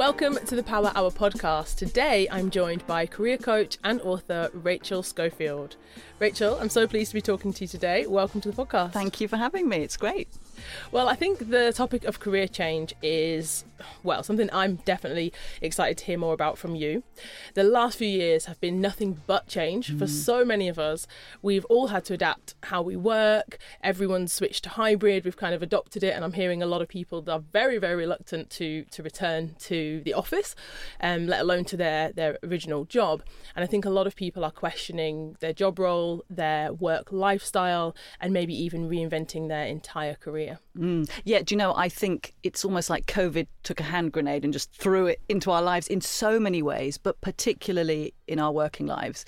Welcome to the Power Hour podcast. Today I'm joined by career coach and author Rachel Schofield. Rachel, I'm so pleased to be talking to you today. Welcome to the podcast. Thank you for having me. It's great. Well, I think the topic of career change is, well, something I'm definitely excited to hear more about from you. The last few years have been nothing but change for so many of us. We've all had to adapt how we work, everyone's switched to hybrid, we've kind of adopted it, and I'm hearing a lot of people that are very, very reluctant to, to return to the office, um, let alone to their, their original job. And I think a lot of people are questioning their job role, their work lifestyle, and maybe even reinventing their entire career. Mm. Yeah, do you know, I think it's almost like COVID took a hand grenade and just threw it into our lives in so many ways, but particularly in our working lives.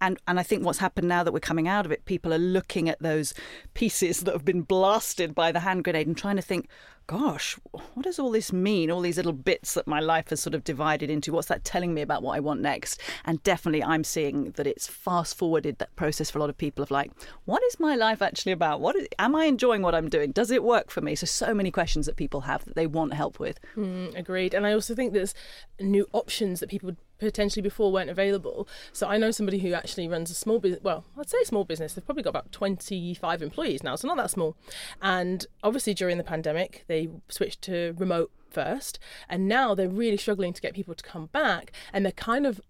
And and I think what's happened now that we're coming out of it, people are looking at those pieces that have been blasted by the hand grenade and trying to think, gosh, what does all this mean? All these little bits that my life has sort of divided into. What's that telling me about what I want next? And definitely, I'm seeing that it's fast forwarded that process for a lot of people of like, what is my life actually about? What is, am I enjoying what I'm doing? Does it work for me? So, so many questions that people have that they want help with. Mm, agreed. And I also think there's new options that people potentially before weren't available. So I know somebody who actually runs a small business. Well, I'd say small business. They've probably got about 25 employees now, so not that small. And obviously during the pandemic, they switched to remote first, and now they're really struggling to get people to come back, and they're kind of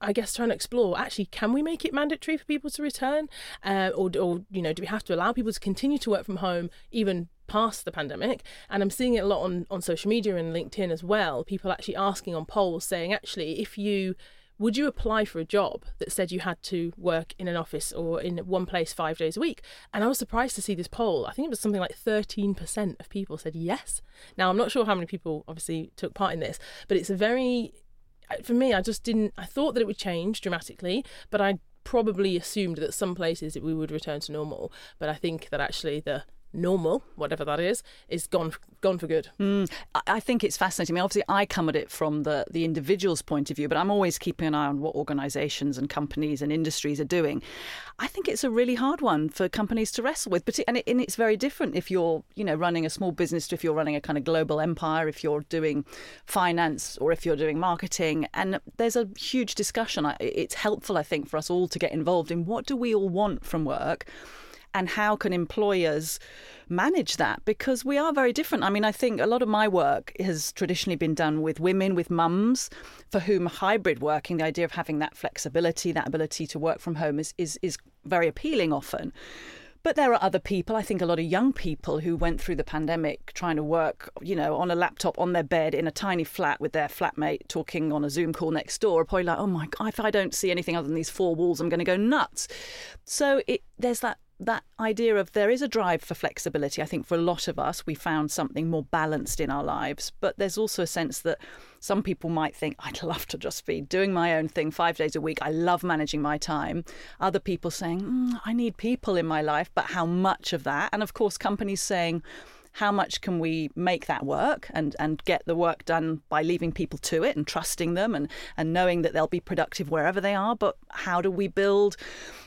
I guess trying to explore actually can we make it mandatory for people to return uh, or, or you know do we have to allow people to continue to work from home even past the pandemic and i'm seeing it a lot on, on social media and linkedin as well people actually asking on polls saying actually if you would you apply for a job that said you had to work in an office or in one place five days a week? And I was surprised to see this poll. I think it was something like 13% of people said yes. Now, I'm not sure how many people obviously took part in this, but it's a very for me, I just didn't. I thought that it would change dramatically, but I probably assumed that some places we would return to normal. But I think that actually the normal, whatever that is, is gone gone for good. Mm, I think it's fascinating. I mean, obviously, I come at it from the the individual's point of view, but I'm always keeping an eye on what organisations and companies and industries are doing. I think it's a really hard one for companies to wrestle with, but and, it, and it's very different if you're you know running a small business to if you're running a kind of global empire, if you're doing finance or if you're doing marketing. And there's a huge discussion. It's helpful, I think, for us all to get involved in what do we all want from work and how can employers manage that because we are very different. I mean, I think a lot of my work has traditionally been done with women, with mums, for whom hybrid working, the idea of having that flexibility, that ability to work from home, is is, is very appealing often. But there are other people, I think a lot of young people who went through the pandemic trying to work, you know, on a laptop on their bed in a tiny flat with their flatmate talking on a Zoom call next door are probably like, oh my God, if I don't see anything other than these four walls, I'm going to go nuts. So it, there's that that idea of there is a drive for flexibility. I think for a lot of us, we found something more balanced in our lives. But there's also a sense that some people might think, I'd love to just be doing my own thing five days a week. I love managing my time. Other people saying, mm, I need people in my life, but how much of that? And of course, companies saying, how much can we make that work and, and get the work done by leaving people to it and trusting them and, and knowing that they'll be productive wherever they are? But how do we build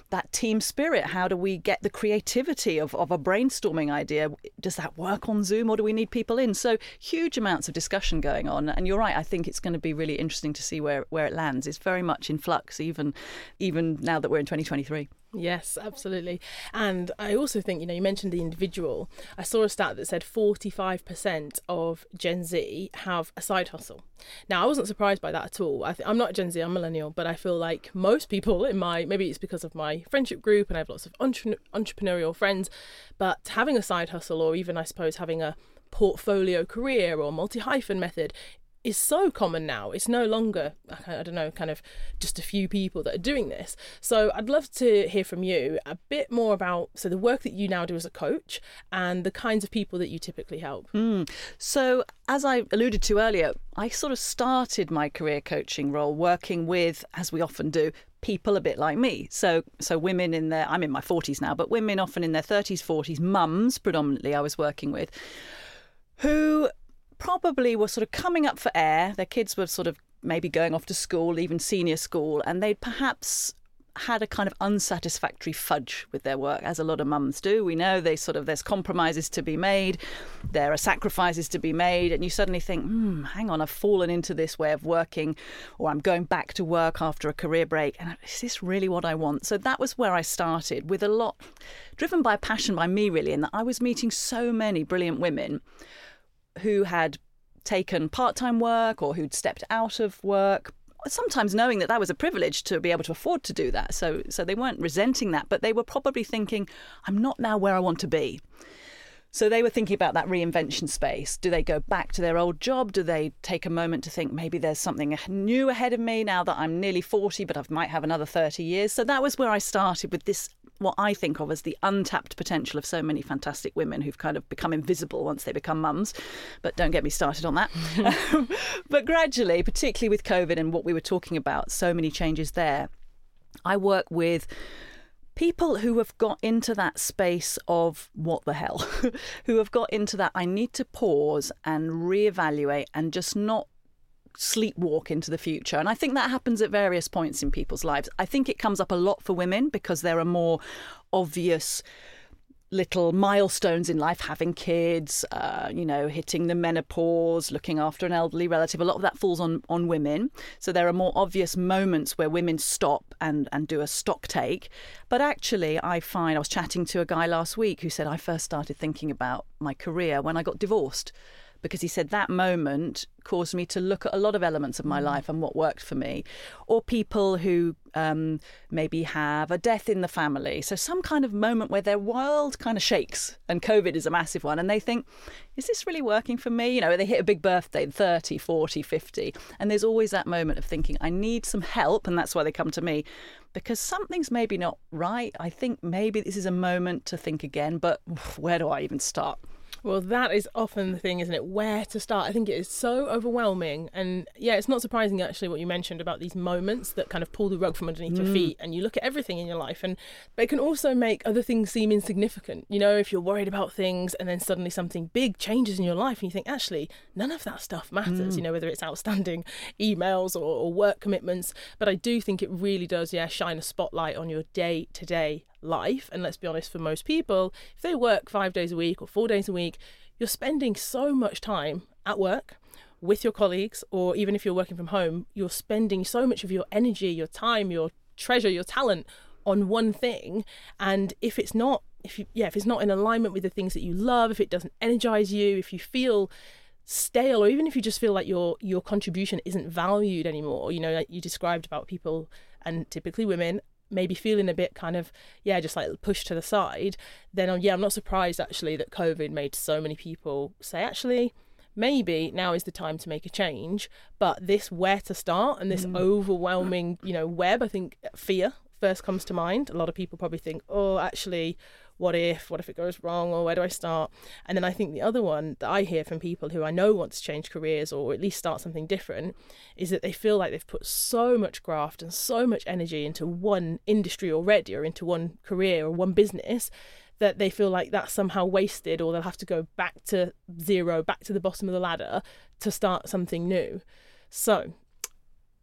that team spirit? How do we get the creativity of, of a brainstorming idea? Does that work on Zoom or do we need people in? So huge amounts of discussion going on. And you're right, I think it's going to be really interesting to see where, where it lands. It's very much in flux, even even now that we're in 2023. Yes, absolutely. And I also think, you know, you mentioned the individual. I saw a stat that said 45% of Gen Z have a side hustle. Now, I wasn't surprised by that at all. I am not Gen Z, I'm millennial, but I feel like most people in my, maybe it's because of my friendship group and I have lots of entre- entrepreneurial friends, but having a side hustle or even, I suppose, having a portfolio career or multi hyphen method is so common now. It's no longer, I don't know, kind of just a few people that are doing this. So I'd love to hear from you a bit more about so the work that you now do as a coach and the kinds of people that you typically help. Mm. So as I alluded to earlier, I sort of started my career coaching role working with, as we often do, people a bit like me. So so women in their I'm in my 40s now, but women often in their 30s, 40s, mums predominantly I was working with who probably were sort of coming up for air. Their kids were sort of maybe going off to school, even senior school, and they'd perhaps had a kind of unsatisfactory fudge with their work, as a lot of mums do. We know they sort of there's compromises to be made, there are sacrifices to be made, and you suddenly think, hmm, hang on, I've fallen into this way of working, or I'm going back to work after a career break, and is this really what I want? So that was where I started with a lot driven by passion by me really, in that I was meeting so many brilliant women who had taken part-time work or who'd stepped out of work sometimes knowing that that was a privilege to be able to afford to do that. So, so they weren't resenting that, but they were probably thinking, I'm not now where I want to be. So they were thinking about that reinvention space. Do they go back to their old job? Do they take a moment to think maybe there's something new ahead of me now that I'm nearly 40, but I might have another 30 years? So that was where I started with this, what I think of as the untapped potential of so many fantastic women who've kind of become invisible once they become mums. But don't get me started on that. but gradually, particularly with COVID and what we were talking about, so many changes there. I work with people who have got into that space of what the hell, who have got into that, I need to pause and reevaluate and just not sleepwalk into the future. And I think that happens at various points in people's lives. I think it comes up a lot for women because there are more obvious little milestones in life, having kids, uh, you know, hitting the menopause, looking after an elderly relative. A lot of that falls on, on women. So there are more obvious moments where women stop and, and do a stock take. But actually, I find I was chatting to a guy last week who said, I first started thinking about my career when I got divorced because he said that moment caused me to look at a lot of elements of my mm. life and what worked for me. Or people who um, maybe have a death in the family. So some kind of moment where their world kind of shakes, and COVID is a massive one, and they think, is this really working for me? You know, they hit a big birthday, 30, 40, 50, and there's always that moment of thinking, I need some help, and that's why they come to me. Because something's maybe not right. I think maybe this is a moment to think again, but where do I even start? Well, that is often the thing, isn't it? Where to start? I think it is so overwhelming. And yeah, it's not surprising actually what you mentioned about these moments that kind of pull the rug from underneath mm. your feet and you look at everything in your life. And but it can also make other things seem insignificant. You know, if you're worried about things and then suddenly something big changes in your life and you think, actually, none of that stuff matters, mm. you know, whether it's outstanding emails or, or work commitments. But I do think it really does, yeah, shine a spotlight on your day to day life. And let's be honest, for most people, if they work five days a week or four days a week, you're spending so much time at work with your colleagues, or even if you're working from home, you're spending so much of your energy, your time, your treasure, your talent on one thing. And if it's not, if you, yeah, if it's not in alignment with the things that you love, if it doesn't energize you, if you feel stale or even if you just feel like your your contribution isn't valued anymore you know like you described about people and typically women maybe feeling a bit kind of yeah just like pushed to the side then um, yeah i'm not surprised actually that covid made so many people say actually maybe now is the time to make a change but this where to start and this mm. overwhelming you know web i think fear first comes to mind a lot of people probably think oh actually what if, what if it goes wrong, or where do I start? And then I think the other one that I hear from people who I know want to change careers or at least start something different is that they feel like they've put so much graft and so much energy into one industry already or into one career or one business that they feel like that's somehow wasted or they'll have to go back to zero, back to the bottom of the ladder to start something new. So,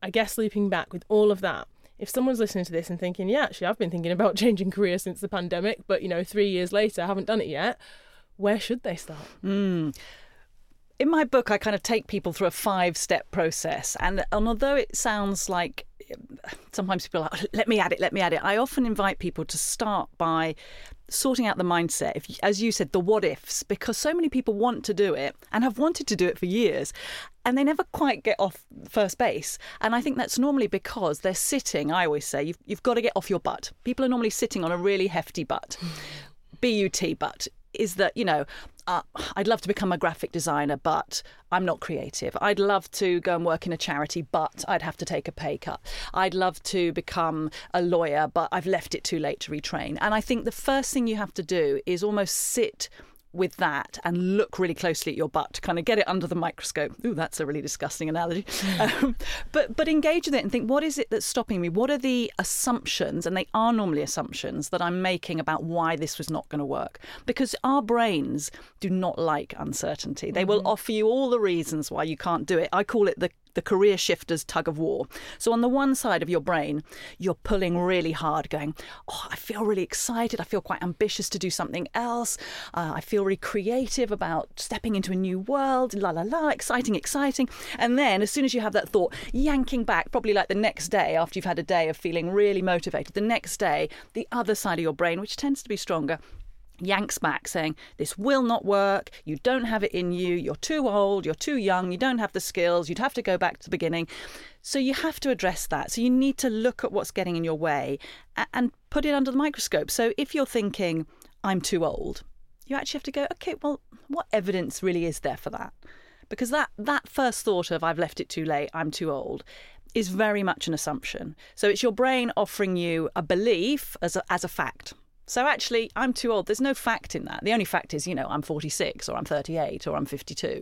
I guess looping back with all of that, if someone's listening to this and thinking, yeah, actually, I've been thinking about changing career since the pandemic, but you know, three years later, I haven't done it yet, where should they start? Mm. In my book, I kind of take people through a five step process. And, and although it sounds like sometimes people are like, let me add it, let me add it. I often invite people to start by sorting out the mindset. If, as you said, the what ifs, because so many people want to do it and have wanted to do it for years, and they never quite get off first base. And I think that's normally because they're sitting. I always say you've, you've got to get off your butt. People are normally sitting on a really hefty butt. B U T butt is that you know uh, I'd love to become a graphic designer, but I'm not creative. I'd love to go and work in a charity, but I'd have to take a pay cut. I'd love to become a lawyer, but I've left it too late to retrain. And I think the first thing you have to do is almost sit with that and look really closely at your butt, to kind of get it under the microscope. Ooh, that's a really disgusting analogy. um, but but engage with it and think, what is it that's stopping me? What are the assumptions, and they are normally assumptions that I'm making about why this was not going to work? Because our brains do not like uncertainty. They mm-hmm. will offer you all the reasons why you can't do it. I call it the the career shifter's tug of war. So, on the one side of your brain, you're pulling really hard, going, Oh, I feel really excited. I feel quite ambitious to do something else. Uh, I feel really creative about stepping into a new world. La la la, exciting, exciting. And then, as soon as you have that thought, yanking back, probably like the next day after you've had a day of feeling really motivated, the next day, the other side of your brain, which tends to be stronger, yanks back saying, This will not work. You don't have it in you. You're too old. You're too young. You don't have the skills. You'd have to go back to the beginning. So you have to address that. So you need to look at what's getting in your way and put it under the microscope. So if you're thinking, I'm too old, you actually have to go, okay, well, what evidence really is there for that? Because that, that first thought of, I've left it too late, I'm too old, is very much an assumption. So it's your brain offering you a belief as a, as a fact. So actually, I'm too old. There's no fact in that. The only fact is, you know, I'm 46 or I'm 38 or I'm 52.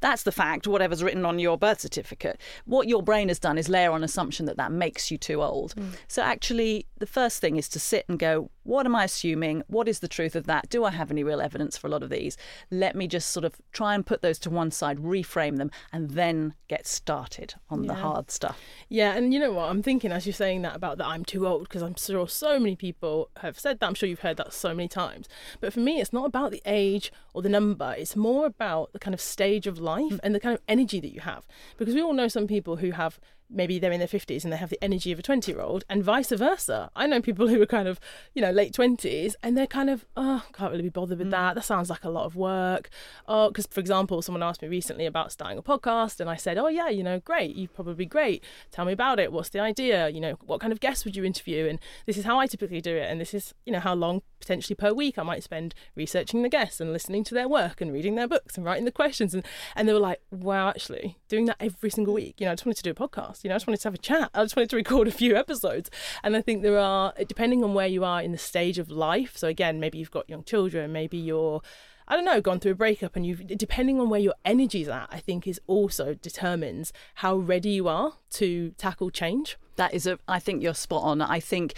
That's the fact, whatever's written on your birth certificate. What your brain has done is layer on assumption that that makes you too old. Mm. So actually, the first thing is to sit and go, what am I assuming? What is the truth of that? Do I have any real evidence for a lot of these? Let me just sort of try and put those to one side, reframe them, and then get started on yeah. the hard stuff. Yeah, and you know what? I'm thinking as you're saying that about that I'm too old, because I'm sure so many people have said that. I'm sure you've heard that so many times. But for me, it's not about the age or the number, it's more about the kind of stage of life mm. and the kind of energy that you have. Because we all know some people who have maybe they're in their 50s and they have the energy of a 20 year old and vice versa. I know people who are kind of you know late 20s and they're kind of oh can't really be bothered with mm. that. That sounds like a lot of work. Oh because for example someone asked me recently about starting a podcast and i said oh yeah you know great. You'd probably be great. Tell me about it. What's the idea? You know what kind of guests would you interview? And this is how i typically do it and this is you know how long potentially per week i might spend researching the guests and listening to their work and reading their books and writing the questions. And and they were like wow actually doing that every single week. You know i just wanted to do a podcast podcast. You know, I just wanted to have a chat. I just wanted to record a few episodes. And I think there are, depending on where you are in the stage of life. So again, maybe you've got young children, maybe you're I don't know, gone through a breakup and you've depending on where your energy's at, I think is also determines how ready you are to tackle change. That is a I think you're spot on. I think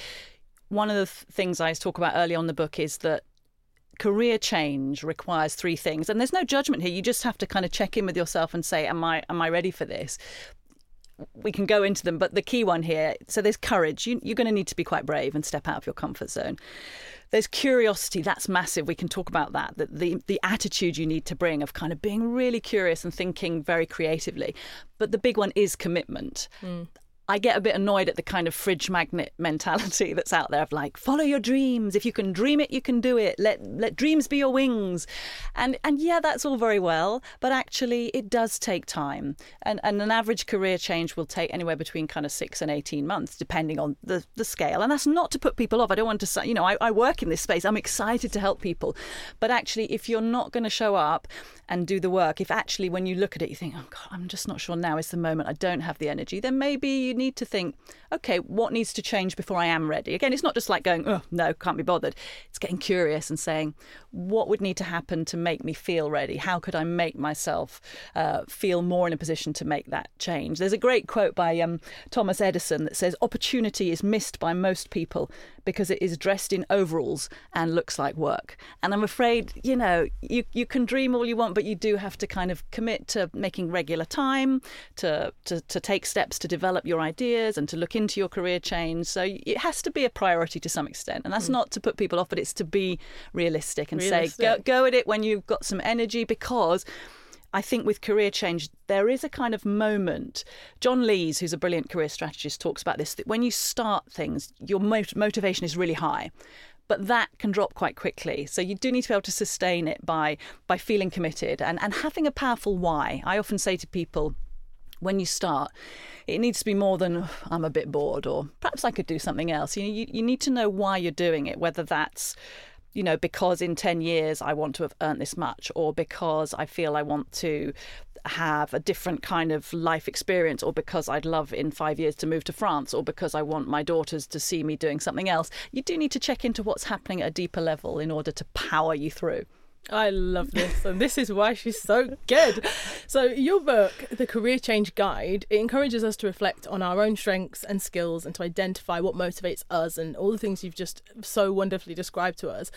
one of the th- things I talk about early on the book is that career change requires three things and there's no judgment here you just have to kind of check in with yourself and say am i am i ready for this we can go into them, but the key one here so there's courage. You, are going to need to be quite brave and step out of your comfort zone. There's curiosity, that's massive. We can talk about that. The, the, the attitude you need to bring of kind of being really curious and thinking very creatively. But the big one is commitment. Mm. I get a bit annoyed at the kind of fridge magnet mentality that's out there of like, follow your dreams. If you can dream it, you can do it. Let let dreams be your wings. And and yeah, that's all very well, but actually it does take time. And and an average career change will take anywhere between kind of six and eighteen months, depending on the, the scale. And that's not to put people off. I don't want to say, you know, I, I work in this space. I'm excited to help people. But actually, if you're not going to show up and do the work, if actually when you look at it you think, oh God, I'm just not sure now is the moment, I don't have the energy, then maybe you need to think, okay, what needs to change before I am ready? Again, it's not just like going, oh, no, can't be bothered. It's getting curious and saying, what would need to happen to make me feel ready? How could I make myself uh, feel more in a position to make that change? There's a great quote by um, Thomas Edison that says, opportunity is missed by most people because it is dressed in overalls and looks like work. And I'm afraid, you know, you, you can dream all you want, but you do have to kind of commit to making regular time, to, to, to take steps to develop your ideas and to look into your career change. So it has to be a priority to some extent. And that's mm. not to put people off, but it's to be realistic and realistic. say, go, go at it when you've got some energy because. I think with career change, there is a kind of moment. John Lees, who's a brilliant career strategist, talks about this that when you start things, your motivation is really high. But that can drop quite quickly. So you do need to be able to sustain it by by feeling committed and, and having a powerful why. I often say to people, when you start, it needs to be more than oh, I'm a bit bored or perhaps I could do something else. You, you, you need to know why you're doing it, whether that's you know, because in 10 years I want to have earned this much, or because I feel I want to have a different kind of life experience, or because I'd love in five years to move to France, or because I want my daughters to see me doing something else. You do need to check into what's happening at a deeper level in order to power you through. I love this, and this is why she's so good. So, your book, The Career Change Guide, it encourages us to reflect on our own strengths and skills and to identify what motivates us and all the things you've just so wonderfully described to us.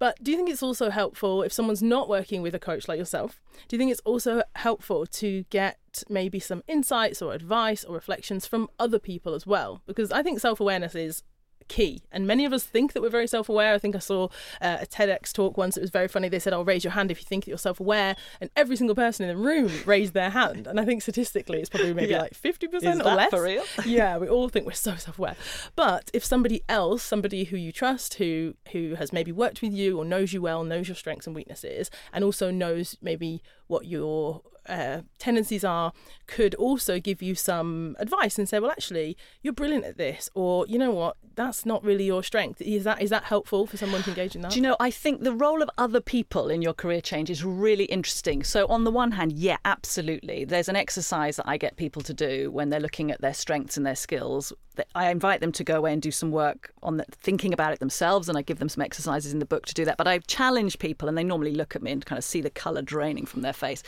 But do you think it's also helpful if someone's not working with a coach like yourself? Do you think it's also helpful to get maybe some insights or advice or reflections from other people as well? Because I think self awareness is key. And many of us think that we're very self aware. I think I saw uh, a TEDx talk once. It was very funny. They said, I'll raise your hand if you think that you're self aware. And every single person in the room raised their hand. And I think statistically, it's probably maybe yeah. like 50% or less. for real? yeah, we all think we're so self aware. But if somebody else, somebody who you trust, who, who has maybe worked with you or knows you well, knows your strengths and weaknesses, and also knows maybe what your uh, tendencies are could also give you some advice and say, well, actually, you're brilliant at this, or you know what, that's not really your strength. Is that is that helpful for someone to engage in that? Do you know? I think the role of other people in your career change is really interesting. So on the one hand, yeah, absolutely. There's an exercise that I get people to do when they're looking at their strengths and their skills. I invite them to go away and do some work on the, thinking about it themselves, and I give them some exercises in the book to do that. But I challenge people, and they normally look at me and kind of see the colour draining from their face.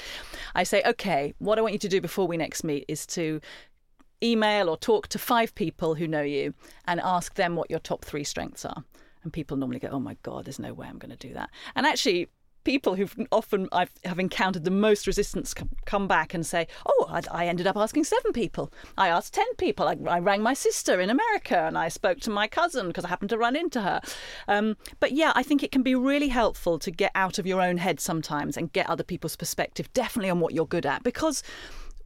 I say, okay, what I want you to do before we next meet is to email or talk to five people who know you and ask them what your top three strengths are. And people normally go, oh my God, there's no way I'm going to do that. And actually, people who've often I've have encountered the most resistance come back and say, "Oh, I, I, ended up asking seven people. I asked ten people. I, I, rang my sister in America and I spoke to my cousin because I happened to run into her." Um, but yeah, I think it can be really helpful to get out of your own head sometimes and get other people's perspective, definitely on what you're good at, because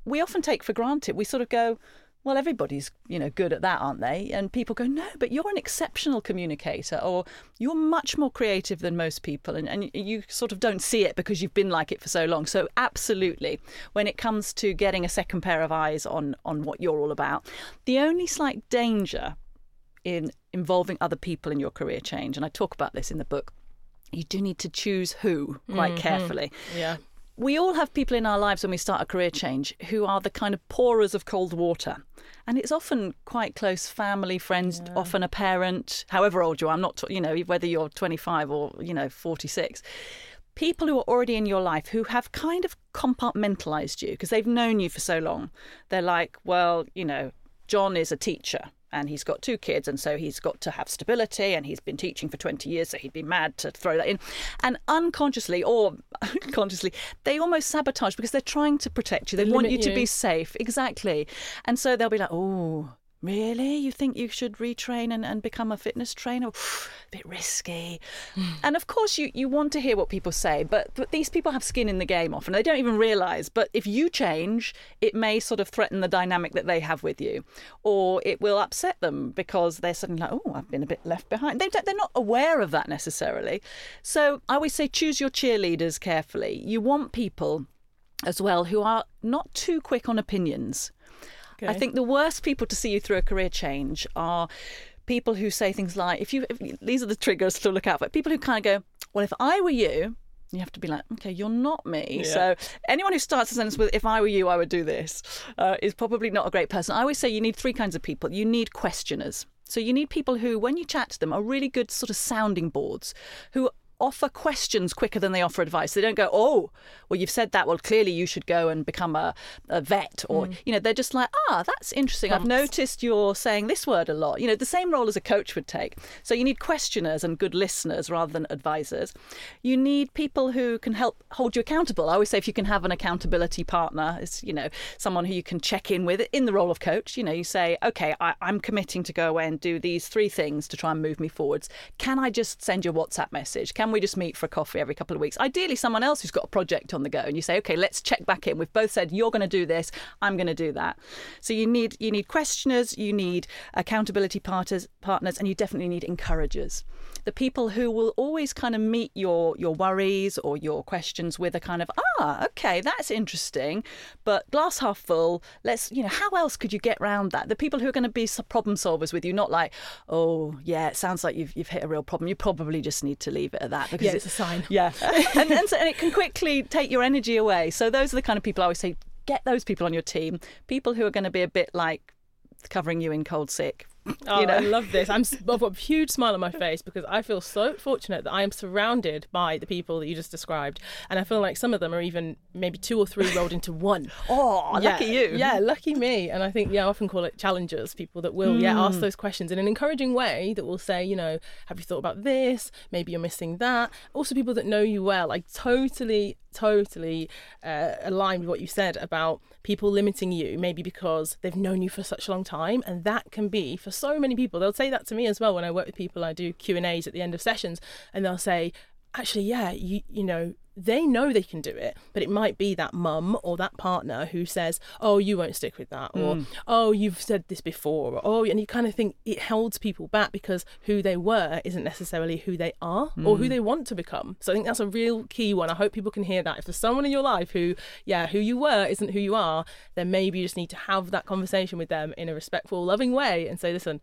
we often take for granted. We sort of go, well, everybody's, you know, good at that, aren't they? And people go, no, but you're an exceptional communicator or you're much more creative than most people. And, and you sort of don't see it because you've been like it for so long. So absolutely, when it comes to getting a second pair of eyes on, on what you're all about, the only slight danger in involving other people in your career change, and I talk about this in the book, you do need to choose who quite mm-hmm. carefully. Yeah we all have people in our lives when we start a career change who are the kind of pourers of cold water. And it's often quite close family, friends, yeah. often a parent, however old you are. I'm not, you know, whether you're 25 or, you know, 46. People who are already in your life who have kind of compartmentalized you because they've known you for so long. They're like, well, you know, John is a teacher and he's got two kids and so he's got to have stability and he's been teaching for 20 years so he'd be mad to throw that in. And unconsciously or consciously they almost sabotage because they're trying to protect you. They, they want you, you to be safe. Exactly. And so they'll be like oh Really? You think you should retrain and, and become a fitness trainer? a bit risky. Hmm. and of course, you, you want to hear what people say, but, but these people have skin in the game often. They don't even realize. But if you change, it may sort of threaten the dynamic that they have with you, or it will upset them because they're suddenly like, oh, I've been a bit left behind. They they're not aware of that necessarily. So I always say choose your cheerleaders carefully. You want people as well who are not too quick on opinions. Okay. I think the worst people to see you through a career change are people who say things like, if you, if, these are the triggers to look out for. People who kind of go, well, if I were you, you have to be like, okay, you're not me. Yeah. So anyone who starts a sentence with, if I were you, I would do this, uh, is probably not a great person. I always say you need three kinds of people. You need questioners. So you need people who, when you chat to them, are really good sort of sounding boards, who offer questions quicker than they offer advice. They don't go, oh, well, you've said that. Well, clearly you should go and become a, a vet. Or, mm. you know, they're just like, ah, that's interesting. I've noticed you're saying this word a lot. You know, the same role as a coach would take. So you need questioners and good listeners rather than advisors. You need people who can help hold you accountable. I always say if you can have an accountability partner, it's, you know, someone who you can check in with in the role of coach. You know, you say, okay, I, I'm committing to go away and do these three things to try and move me forwards. Can I just send you a WhatsApp message? Can we just meet for coffee every couple of weeks? Ideally, someone else who's got a project on the go, and you say, okay, let's check back in. We've both said you're going to do this, I'm going to do that. So you need you need questioners, you need accountability partners, partners, and you definitely need encouragers. The people who will always kind of meet your your worries or your questions with a kind of ah, okay, that's interesting, but glass half full. Let's you know how else could you get around that? The people who are going to be problem solvers with you, not like oh yeah, it sounds like you've you've hit a real problem. You probably just need to leave it at that that because yeah, it's, it's a sign. Yeah, and, and, so, and it can quickly take your energy away. So those are the kind of people I always say get those people on your team. People who are going to be a bit like covering you in cold sick Oh, you know? I love this. I'm, I've got a huge smile on my face because I feel so fortunate that I am surrounded by the people that you just described, and I feel like some of them are even maybe two or three rolled into one. Oh, yeah, lucky you. Yeah, lucky me. And I think, yeah, I often call it challengers, people that will, yeah, Hmm. ask those questions in an encouraging way that will say, you know, have you thought about this? Maybe you're missing that. Also, people that know you well. I totally, totally uh, align with what you said about people limiting you, maybe because they've known you for such a long time. And that can be, for so many people, they'll say that to me as well when I work with people, I do Q&As at the end of sessions, and they'll say, actually, yeah, you, you know, they know they can do it, but it might be that mum or that partner who says, "Oh, you won't stick with that," or mm. "Oh, you've said this before," or "Oh," and you kind of think it holds people back because who they were isn't necessarily who they are or who mm. they want to become. So I think that's a real key one. I hope people can hear that. If there's someone in your life who, yeah, who you were isn't who you are, then maybe you just need to have that conversation with them in a respectful, loving way and say, "Listen."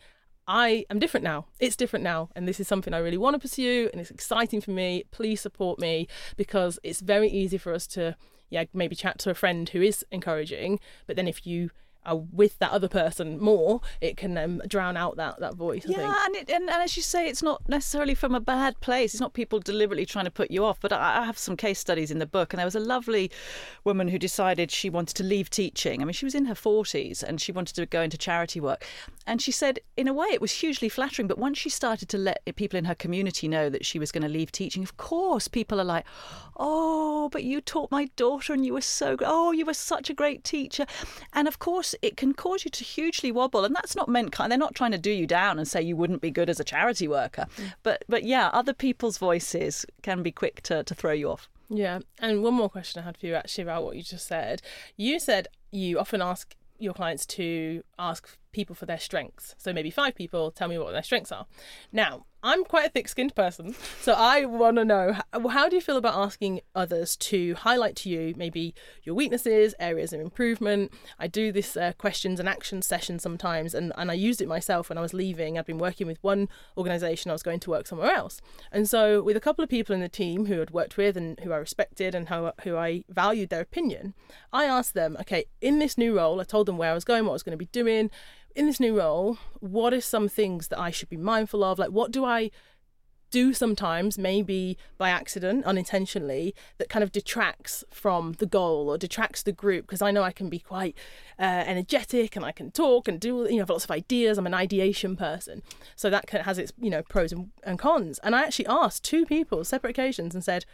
I am different now. It's different now. And this is something I really want to pursue and it's exciting for me. Please support me because it's very easy for us to, yeah, maybe chat to a friend who is encouraging. But then if you are with that other person more, it can um, drown out that, that voice. Yeah, and, it, and and as you say, it's not necessarily from a bad place. It's not people deliberately trying to put you off. But I, I have some case studies in the book, and there was a lovely woman who decided she wanted to leave teaching. I mean, she was in her forties and she wanted to go into charity work. And she said, in a way, it was hugely flattering. But once she started to let people in her community know that she was going to leave teaching, of course, people are like, "Oh, but you taught my daughter, and you were so. Oh, you were such a great teacher." And of course, it can cause you to hugely wobble, and that's not meant. They're not trying to do you down and say you wouldn't be good as a charity worker. Mm. But but yeah, other people's voices can be quick to, to throw you off. Yeah. And one more question I had for you actually about what you just said. You said you often ask your clients to ask people for their strengths. So maybe five people tell me what their strengths are. Now, I'm quite a thick skinned person, so I want to know how, do you feel about asking others to highlight to you maybe your weaknesses, areas of improvement? I do this uh, questions and action session sometimes, and, and I used it myself when I was leaving. I'd been working with one organisation, I was going to work somewhere else. And so, with a couple of people in the team who I'd worked with and who I respected and how, who I valued their opinion, I asked them, okay, in this new role, I told them where I was going, what I was going to be doing in this new role, what are some things that I should be mindful of? Like, what do I do sometimes, maybe by accident, unintentionally, that kind of detracts from the goal or detracts the group? Because I know I can be quite uh, energetic and I can talk and do, you know, have lots of ideas. I'm an ideation person. So that has its, you know, pros and, and cons. And I actually asked two people, separate occasions, and said,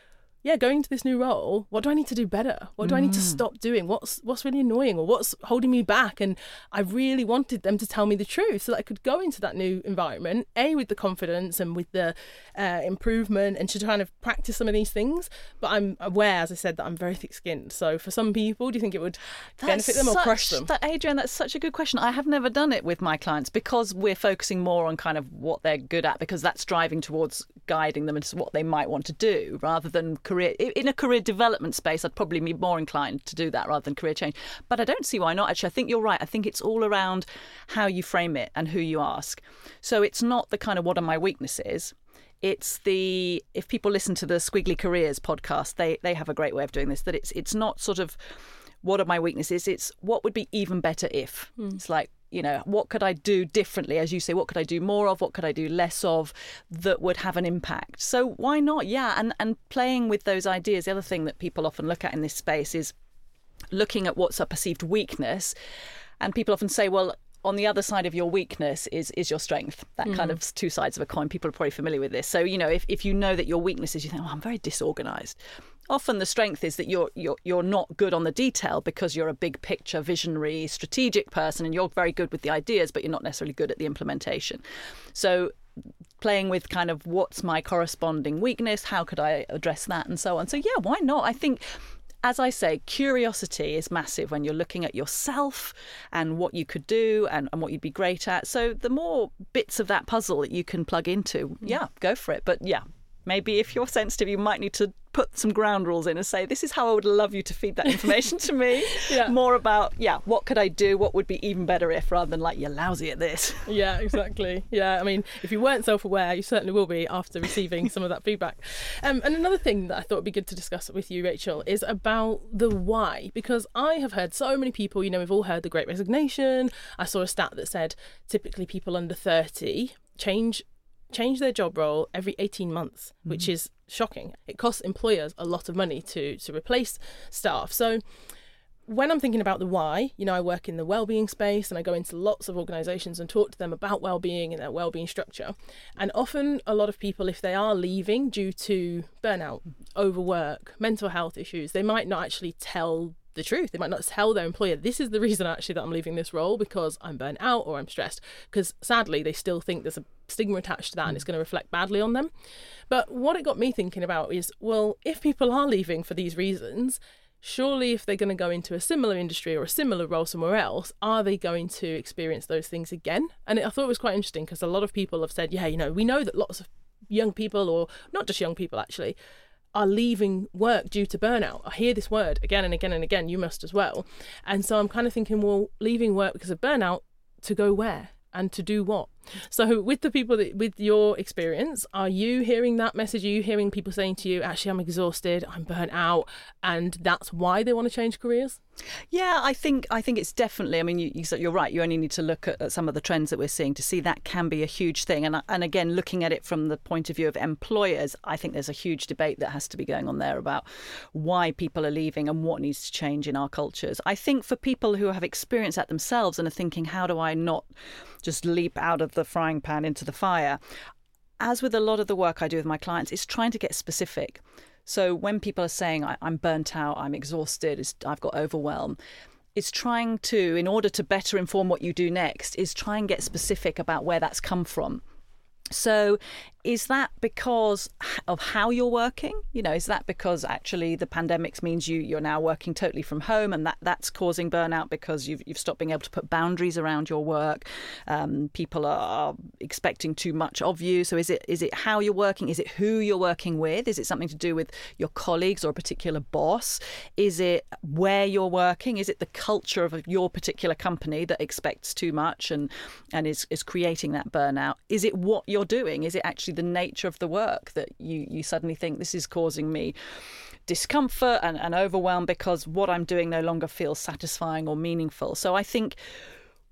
yeah, going into this new role, what do I need to do better? What do I need to stop doing? What's what's really annoying or what's holding me back? And I really wanted them to tell me the truth so that I could go into that new environment, a with the confidence and with the uh, improvement, and to kind of practice some of these things. But I'm aware, as I said, that I'm very thick-skinned. So for some people, do you think it would benefit them or crush them? That, Adrienne, that's such a good question. I have never done it with my clients because we're focusing more on kind of what they're good at because that's driving towards guiding them into what they might want to do rather than career. In a career development space, I'd probably be more inclined to do that rather than career change. But I don't see why not. Actually, I think you're right. I think it's all around how you frame it and who you ask. So it's not the kind of what are my weaknesses it's the if people listen to the Squiggly Careers podcast, they they have a great way of doing this. That it's it's not sort of what are my weaknesses. It's what would be even better if. Hmm. It's like you know what could I do differently, as you say. What could I do more of? What could I do less of that would have an impact? So why not? Yeah, and and playing with those ideas. The other thing that people often look at in this space is looking at what's a perceived weakness, and people often say, well on the other side of your weakness is is your strength. That kind mm. of two sides of a coin. People are probably familiar with this. So you know, if, if you know that your weakness is, you think, oh, I'm very disorganized. Often the strength is that you're you're you're not good on the detail because you're a big picture, visionary, strategic person, and you're very good with the ideas, but you're not necessarily good at the implementation. So playing with kind of what's my corresponding weakness, how could I address that, and so on. So yeah, why not? I think as I say, curiosity is massive when you're looking at yourself and what you could do and, and what you'd be great at. So the more bits of that puzzle that you can plug into, mm. yeah, go for it. But yeah, maybe if you're sensitive, you might need to put some ground rules in and say, this is how I would love you to feed that information to me. Yeah. More about, yeah, what could I do? What would be even better if, rather than like, you're lousy at this. Yeah, exactly. Yeah, I mean, if you weren't self aware, you certainly will be after receiving some of that feedback. Um, and another thing that I thought would be good to discuss with you, Rachel, is about the why. Because I have heard so many people, you know, we've all heard the great resignation. I saw a stat that said typically people under 30 change change their job role every 18 months, mm-hmm. which is shocking. It costs employers a lot of money to to replace staff. So when I'm thinking about the why, you know, I work in the well-being space and I go into lots of organizations and talk to them about well-being and their well-being structure. And often a lot of people if they are leaving due to burnout, mm-hmm. overwork, mental health issues, they might not actually tell the truth. They might not tell their employer, this is the reason actually that I'm leaving this role because I'm burnt out or I'm stressed. Because sadly, they still think there's a stigma attached to that and it's mm. going to reflect badly on them. But what it got me thinking about is well, if people are leaving for these reasons, surely if they're going to go into a similar industry or a similar role somewhere else, are they going to experience those things again? And I thought it was quite interesting because a lot of people have said, yeah, you know, we know that lots of young people, or not just young people actually, are leaving work due to burnout. I hear this word again and again and again. You must as well. And so I'm kind of thinking, well, leaving work because of burnout to go where and to do what? So, with the people that, with your experience, are you hearing that message? Are you hearing people saying to you, actually, I'm exhausted, I'm burnt out, and that's why they want to change careers? Yeah, I think I think it's definitely. I mean, you, you, are right. You only need to look at, at, some of the trends that we're seeing to see that can be a huge thing. And and again, looking at it from the point of view of employers, I think there's a huge debate that has to be going on there about why people are leaving and what needs to change in our cultures. I think for people who have experienced that themselves and are thinking, how do I not just leap out of the frying pan into the fire. As with a lot of the work I do with my clients, it's trying to get specific. So when people are saying, I'm burnt out, I'm exhausted, I've got overwhelmed, it's trying to, in order to better inform what you do next, is try and get specific about where that's come from. So, is that because of how you're working? You know, is that because actually the pandemics means you you're now working totally from home, and that that's causing burnout because you've you've stopped being able to put boundaries around your work? Um, people are expecting too much of you. So, is it is it how you're working? Is it who you're working with? Is it something to do with your colleagues or a particular boss? Is it where you're working? Is it the culture of your particular company that expects too much and and is is creating that burnout? Is it what you're doing? Is it actually the nature of the work that you, you suddenly think this is causing me discomfort and, and overwhelm because what I'm doing no longer feels satisfying or meaningful? So I think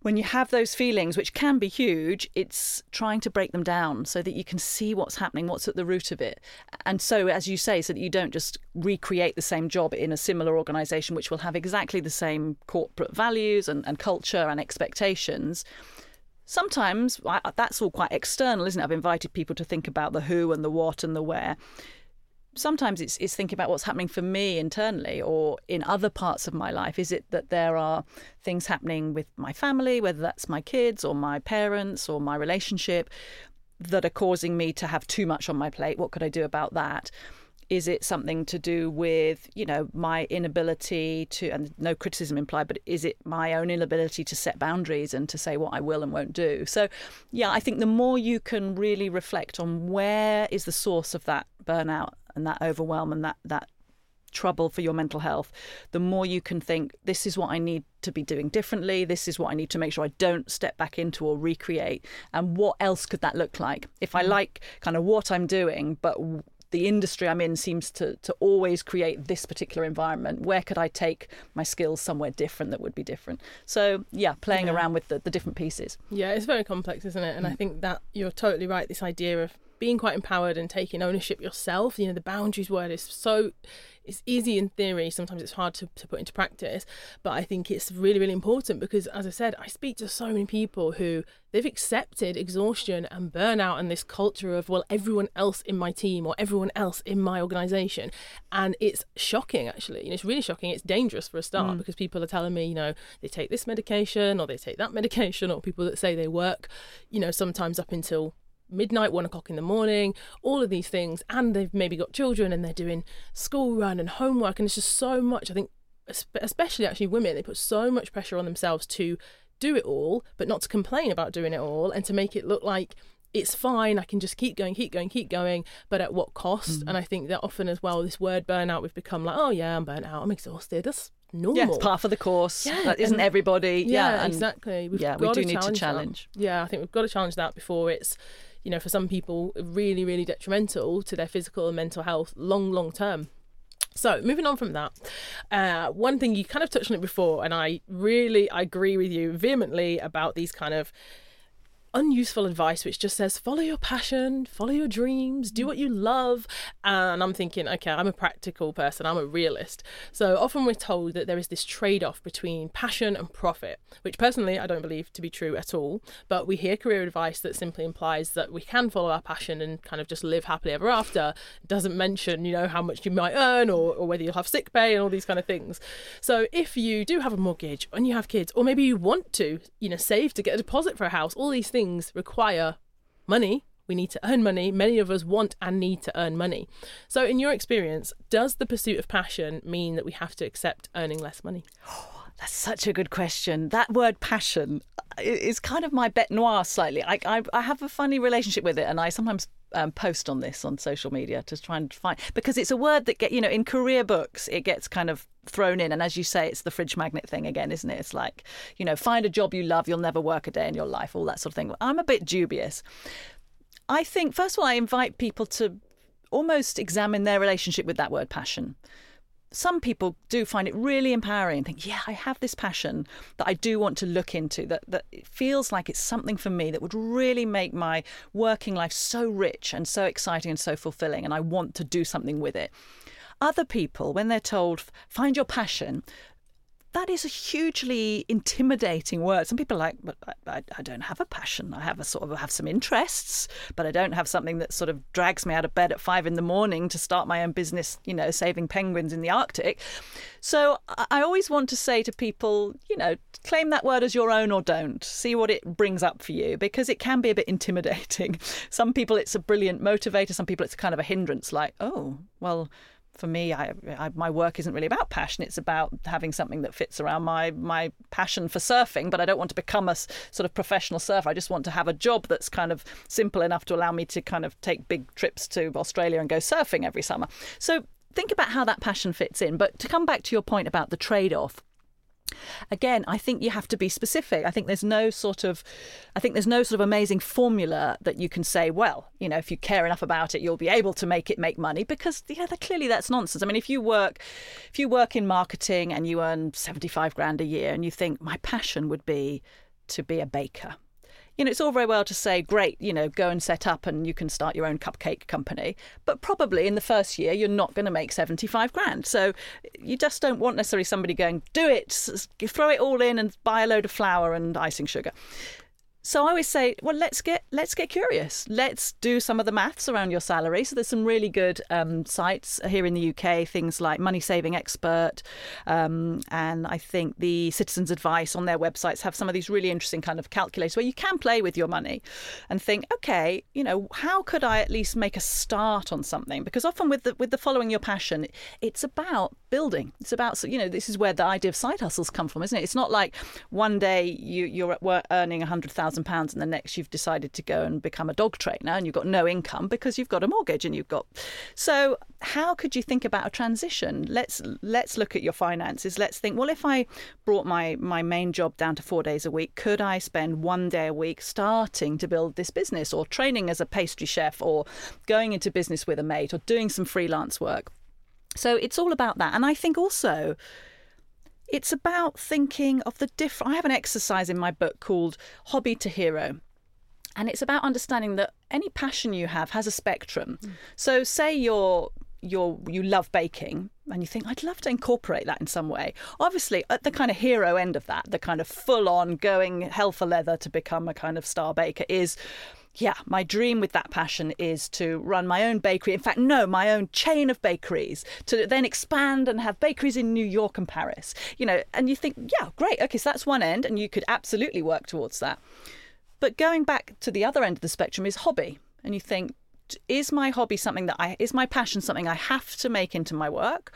when you have those feelings, which can be huge, it's trying to break them down so that you can see what's happening, what's at the root of it. And so, as you say, so that you don't just recreate the same job in a similar organisation, which will have exactly the same corporate values and, and culture and expectations sometimes that's all quite external, isn't it? I've invited people to think about the who and the what and the where. Sometimes it's, it's thinking about what's happening for me internally or in other parts of my life. Is it that there are things happening with my family, whether that's my kids or my parents or my relationship, that are causing me to have too much on my plate? What could I do about that? Is it something to do with, you know, my inability to, and no criticism implied, but is it my own inability to set boundaries and to say what I will and won't do? So, yeah, I think the more you can really reflect on where is the source of that burnout and that overwhelm and that, that trouble for your mental health, the more you can think, this is what I need to be doing differently. This is what I need to make sure I don't step back into or recreate. And what else could that look like? If I mm. like kind of what I'm doing, but the industry I'm in seems to to always create this particular environment. Where could I take my skills somewhere different that would be different? So yeah, playing yeah. around with the, the different pieces. Yeah, it's very complex, isn't it? And mm. I think that you're totally right. This idea of being quite empowered and taking ownership yourself. You know, the boundaries word is so it's easy in theory, sometimes it's hard to, to put into practice, but I think it's really, really important because as I said, I speak to so many people who they've accepted exhaustion and burnout and this culture of, well, everyone else in my team or everyone else in my organization. And it's shocking actually. You know, it's really shocking. It's dangerous for a start mm. because people are telling me, you know, they take this medication or they take that medication or people that say they work, you know, sometimes up until midnight, one o'clock in the morning, all of these things. And they've maybe got children and they're doing school run and homework. And it's just so much. I think, especially actually women, they put so much pressure on themselves to do it all, but not to complain about doing it all and to make it look like it's fine. I can just keep going, keep going, keep going. But at what cost? Mm. And I think that often as well, this word burnout, we've become like, oh yeah, I'm burnt out. I'm exhausted. That's normal. Yeah, it's part of the course. Yeah, that isn't and- everybody. Yeah, and- exactly. We've yeah, we do to need to challenge that. challenge. Yeah, I think we've got to challenge that before it's, you know, for some people, really, really detrimental to their physical and mental health long, long term. So, moving on from that, uh, one thing you kind of touched on it before, and I really I agree with you vehemently about these kind of unuseful advice which just says follow your passion, follow your dreams, do what you love. And I'm thinking, okay, I'm a practical person, I'm a realist. So often we're told that there is this trade off between passion and profit, which personally I don't believe to be true at all. But we hear career advice that simply implies that we can follow our passion and kind of just live happily ever after. It doesn't mention, you know, how much you might earn or, or whether you'll have sick pay and all these kind of things. So if you do have a mortgage and you have kids, or maybe you want to, you know, save to get a deposit for a house, all these things require money. We need to earn money. Many of us want and need to earn money. So, in your experience, does the pursuit of passion mean that we have to accept earning less money? That's such a good question. That word passion uh, is kind of my bête noire slightly. I, I, I have a funny relationship with it, and I sometimes um, post on this on social media to try and find because it's a word that get you know in career books it gets kind of thrown in, and as you say, it's the fridge magnet thing again, isn't it? It's like you know find a job you love, you'll never work a day in your life, all that sort of thing. I'm a bit dubious. I think first of all, I invite people to almost examine their relationship with that word passion some people do find it really empowering and think, yeah, I have this passion that I do want to look into, that, that it feels like it's something for me that would really make my working life so rich and so exciting and so fulfilling, and I want to do something with it. Other people, when they're told, find your passion, that is a hugely intimidating word. Some people are like, but I, I, don't have a passion. I have a sort of I have some interests, but I don't have something that sort of drags me out of bed at five in the morning to start my own business. You know, saving penguins in the Arctic. So I always want to say to people, you know, claim that word as your own or don't. See what it brings up for you because it can be a bit intimidating. Some people it's a brilliant motivator. Some people it's kind of a hindrance. Like, oh, well for me, I, I, my work isn't really about passion. It's about having something that fits around my my passion for surfing. But I don't want to become a sort of professional surfer. I just want to have a job that's kind of simple enough to allow me to kind of take big trips to Australia and go surfing every summer. So think about how that passion fits in. But to come back to your point about the trade off, again i think you have to be specific. I think there's no sort of i think there's no sort of amazing formula that you can say well you know if you care enough about it you'll be able to make it make money because yeah that, clearly that's nonsense. I mean if you work if you work in marketing and you earn 75 grand a year and you think my passion would be to be a baker you know, it's all very well to say, great, you know, go and set up and you can start your own cupcake company. But probably in the first year, you're not going to make 75 grand. So you just don't want necessarily somebody going, do it, throw it all in and buy a load of flour and icing sugar. So I always say, well, let's get let's get curious. Let's do some of the maths around your salary. So there's some really good um, sites here in the UK, things like Money Saving Expert, um, and I think the Citizens Advice on their websites have some of these really interesting kind of calculators where you can play with your money and think, okay, you know, how could I at least make a start on something? Because often with the with the following your passion, it's about building. It's about you know this is where the idea of side hustles come from, isn't it? It's not like one day you you're at work earning a hundred thousand pounds and the next you've decided to go and become a dog trainer and you've got no income because you've got a mortgage and you've got. So how could you think about a transition? Let's let's look at your finances. Let's think. Well, if I brought my my main job down to four days a week, could I spend one day a week starting to build this business or training as a pastry chef or going into business with a mate or doing some freelance work? So it's all about that. And I think also it's about thinking of the different. I have an exercise in my book called Hobby to Hero. And it's about understanding that any passion you have has a spectrum. Mm. So say you're you're you love baking and you think I'd love to incorporate that in some way. Obviously, at the kind of hero end of that, the kind of full on going hell for leather to become a kind of star baker is yeah, my dream with that passion is to run my own bakery. In fact, no, my own chain of bakeries to then expand and have bakeries in New York and Paris. You know, and you think, yeah, great. Okay, so that's one end, and you could absolutely work towards that. But going back to the other end of the spectrum is hobby, and you think, is my hobby something that I is my passion something I have to make into my work,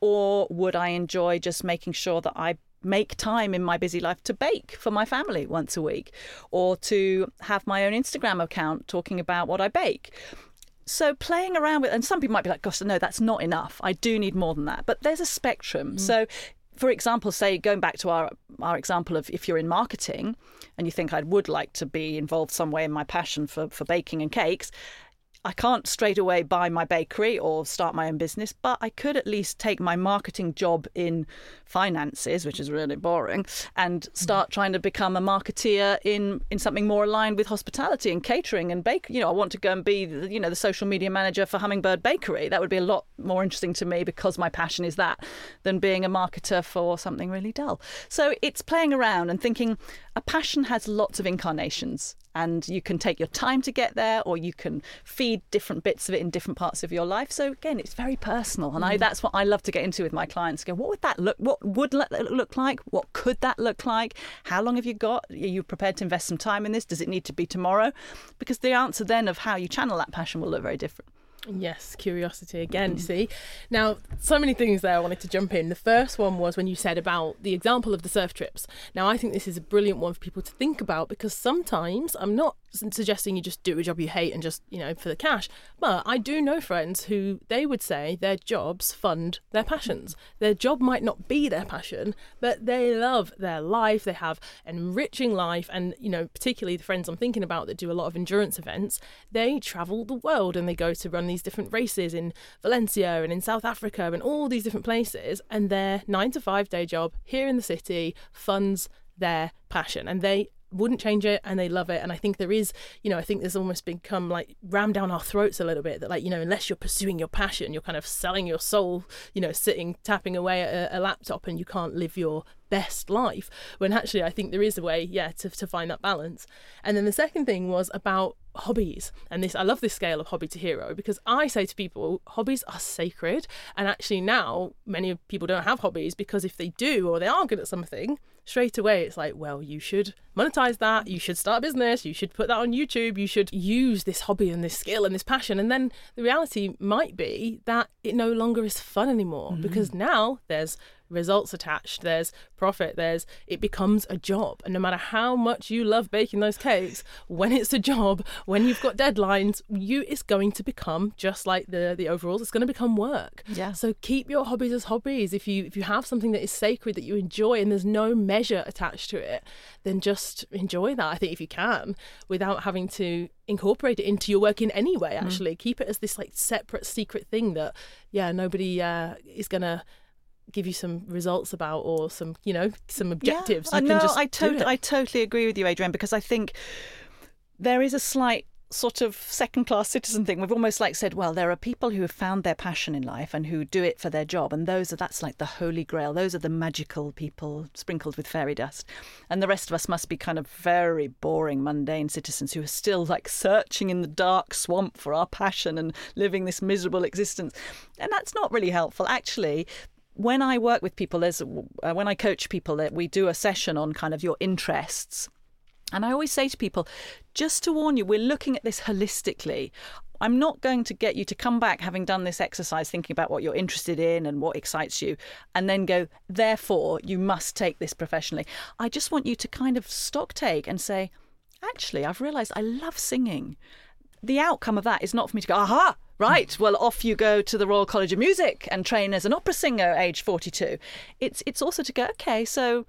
or would I enjoy just making sure that I make time in my busy life to bake for my family once a week or to have my own Instagram account talking about what I bake. So playing around with, and some people might be like, gosh, no, that's not enough. I do need more than that. But there's a spectrum. Mm. So for example, say going back to our our example of if you're in marketing and you think I would like to be involved some way in my passion for, for baking and cakes, I can't straight away buy my bakery or start my own business, but I could at least take my marketing job in finances, which is really boring, and start mm. trying to become a marketeer in, in something more aligned with hospitality and catering and bake. You know, I want to go and be, you know, the social media manager for Hummingbird Bakery. That would be a lot more interesting to me because my passion is that than being a marketer for something really dull. So it's playing around and thinking a passion has lots of incarnations and you can take your time to get there or you can feed different bits of it in different parts of your life. So again it's very personal and mm. I, that's what i love to get into with my clients. Go what would that look what would that look like? What could that look like? How long have you got? Are you prepared to invest some time in this? Does it need to be tomorrow? Because the answer then of how you channel that passion will look very different Yes, curiosity again. Mm. See, now so many things there. I wanted to jump in. The first one was when you said about the example of the surf trips. Now, I think this is a brilliant one for people to think about because sometimes I'm not suggesting you just do a job you hate and just you know for the cash, but I do know friends who they would say their jobs fund their passions. Their job might not be their passion, but they love their life. They have enriching life, and you know particularly the friends I'm thinking about that do a lot of endurance events. They travel the world and they go to run these different races in Valencia and in South Africa and all these different places, and their nine to five day job here in the city funds their passion and they wouldn't change it and they love it. And i think there is you know i think there's almost become like rammed down our throats a little bit that like you know unless you're pursuing your passion you're kind of selling your soul you know sitting tapping away at a, a laptop and you can't live your best life when actually i think there is a way yeah to, to find that balance and then the second thing was about hobbies and this i love this scale of hobby to hero because i say to people hobbies are sacred and actually now many people don't have hobbies because if they do or they are good at something straight away it's like well you should monetize that you should start a business you should put that on youtube you should use this hobby and this skill and this passion and then the reality might be that it no longer is fun anymore mm-hmm. because now there's results attached there's profit there's it becomes a job and no matter how much you love baking those cakes when it's a job when you've got deadlines you it's going to become just like the the overalls it's going to become work yeah so keep your hobbies as hobbies if you if you have something that is sacred that you enjoy and there's no measure attached to it then just enjoy that i think if you can without having to incorporate it into your work in any way mm. actually mm. keep it as this like separate secret thing that yeah nobody uh, is gonna give you some results about or some you know some objectives yeah, you no, I, to- I totally agree with you Adrienne because i think there is a slight sort of second class citizen thing. We've almost like said, well, there are people who have found their passion in life and who do it for their job, and those are that's like the holy grail. Those are the magical people sprinkled with fairy dust. And the rest of us must be kind of very boring, mundane citizens who are still like searching in the dark swamp for our passion and living this miserable existence. And that's not really helpful. Actually, when I work with people, there's uh, when I coach people, we do a session on kind of your interests. And I always say to people, just to warn you, we're looking at this holistically. I'm not going to get you to come back having done this exercise, thinking about what you're interested in and what excites you, and then go, therefore, you must take this professionally. I just want you to kind of stock take and say, actually, I've realized I love singing. The outcome of that is not for me to go, aha, Right. Well, off you go to the Royal College of Music and train as an opera singer, age 42. It's it's also to go. Okay, so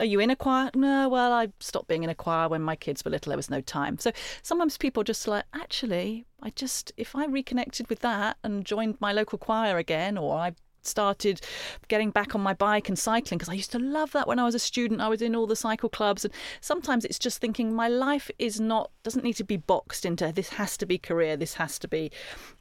are you in a choir? No, well, I stopped being in a choir when my kids were little. There was no time. So sometimes people just like, actually, I just, if I reconnected with that and joined my local choir again, or I started getting back on my bike and cycling because I used to love that when I was a student. I was in all the cycle clubs, and sometimes it's just thinking my life is not doesn't need to be boxed into this has to be career, this has to be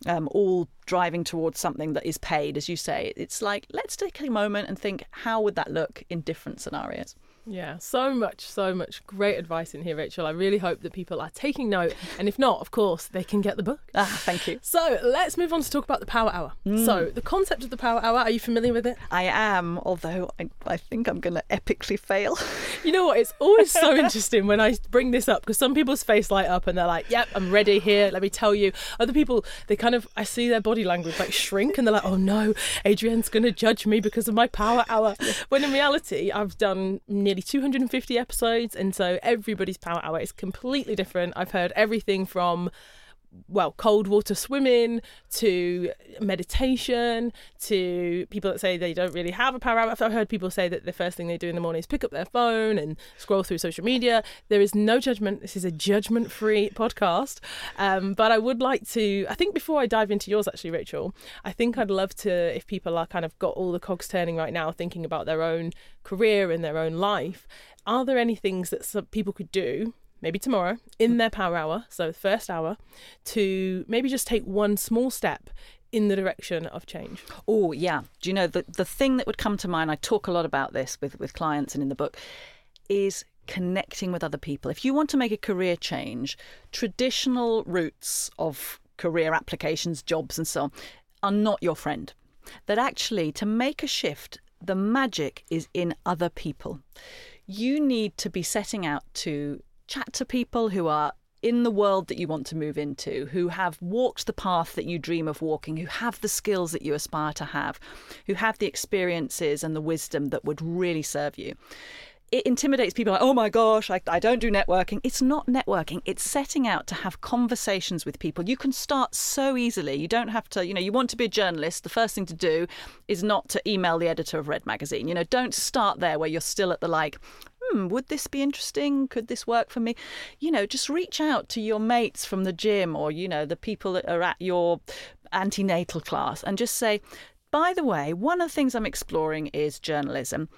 um, all driving towards something that is paid, as you say. It's like let's take a moment and think how would that look in different scenarios. Yeah, so much, so much great advice in here, Rachel. I really hope that people are taking note. And if not, of course, they can get the book. Ah, thank you. So let's move on to talk about the Power Hour. Mm. So, the concept of the Power Hour, are you familiar with it? I am, although I, I think I'm going to epically fail. You know what? It's always so interesting when I bring this up because some people's face light up and they're like, yep, I'm ready here. Let me tell you. Other people, they kind of, I see their body language like shrink and they're like, oh no, Adrienne's going to judge me because of my Power Hour. When in reality, I've done nearly 250 episodes. And so everybody's Power Hour is completely different. I've heard everything from well, cold water swimming to meditation to people that say they don't really have a power hour. I've heard people say that the first thing they do in the morning is pick up their phone and scroll through social media. There is no judgment. This is a judgment free podcast. Um, but I would like to, I think before I dive into yours, actually, Rachel, I think I'd love to, if people are kind of got all the cogs turning right now, thinking about their own career and their own life, are there any things that some people could do maybe tomorrow in mm. their power hour, so the first hour, to maybe just take one small step in the direction of change. Oh, yeah. Do you know the the thing that would come to mind? I talk a lot about this with with clients and in the book is connecting with other people. If you want to make a career change, traditional routes of career applications, jobs, and so on are not your friend. That actually, to make a shift, the magic is in other people. You need to be setting out to chat to people who are in the world that you want to move into, who have walked the path that you dream of walking, who have the skills that you aspire to have, who have the experiences and the wisdom that would really serve you. It intimidates people like, oh my gosh, I, I don't do networking. It's not networking, it's setting out to have conversations with people. You can start so easily. You don't have to, you know, you want to be a journalist. The first thing to do is not to email the editor of Red Magazine. You know, don't start there where you're still at the like, hmm, would this be interesting? Could this work for me? You know, just reach out to your mates from the gym or, you know, the people that are at your antenatal class and just say, by the way, one of the things I'm exploring is journalism.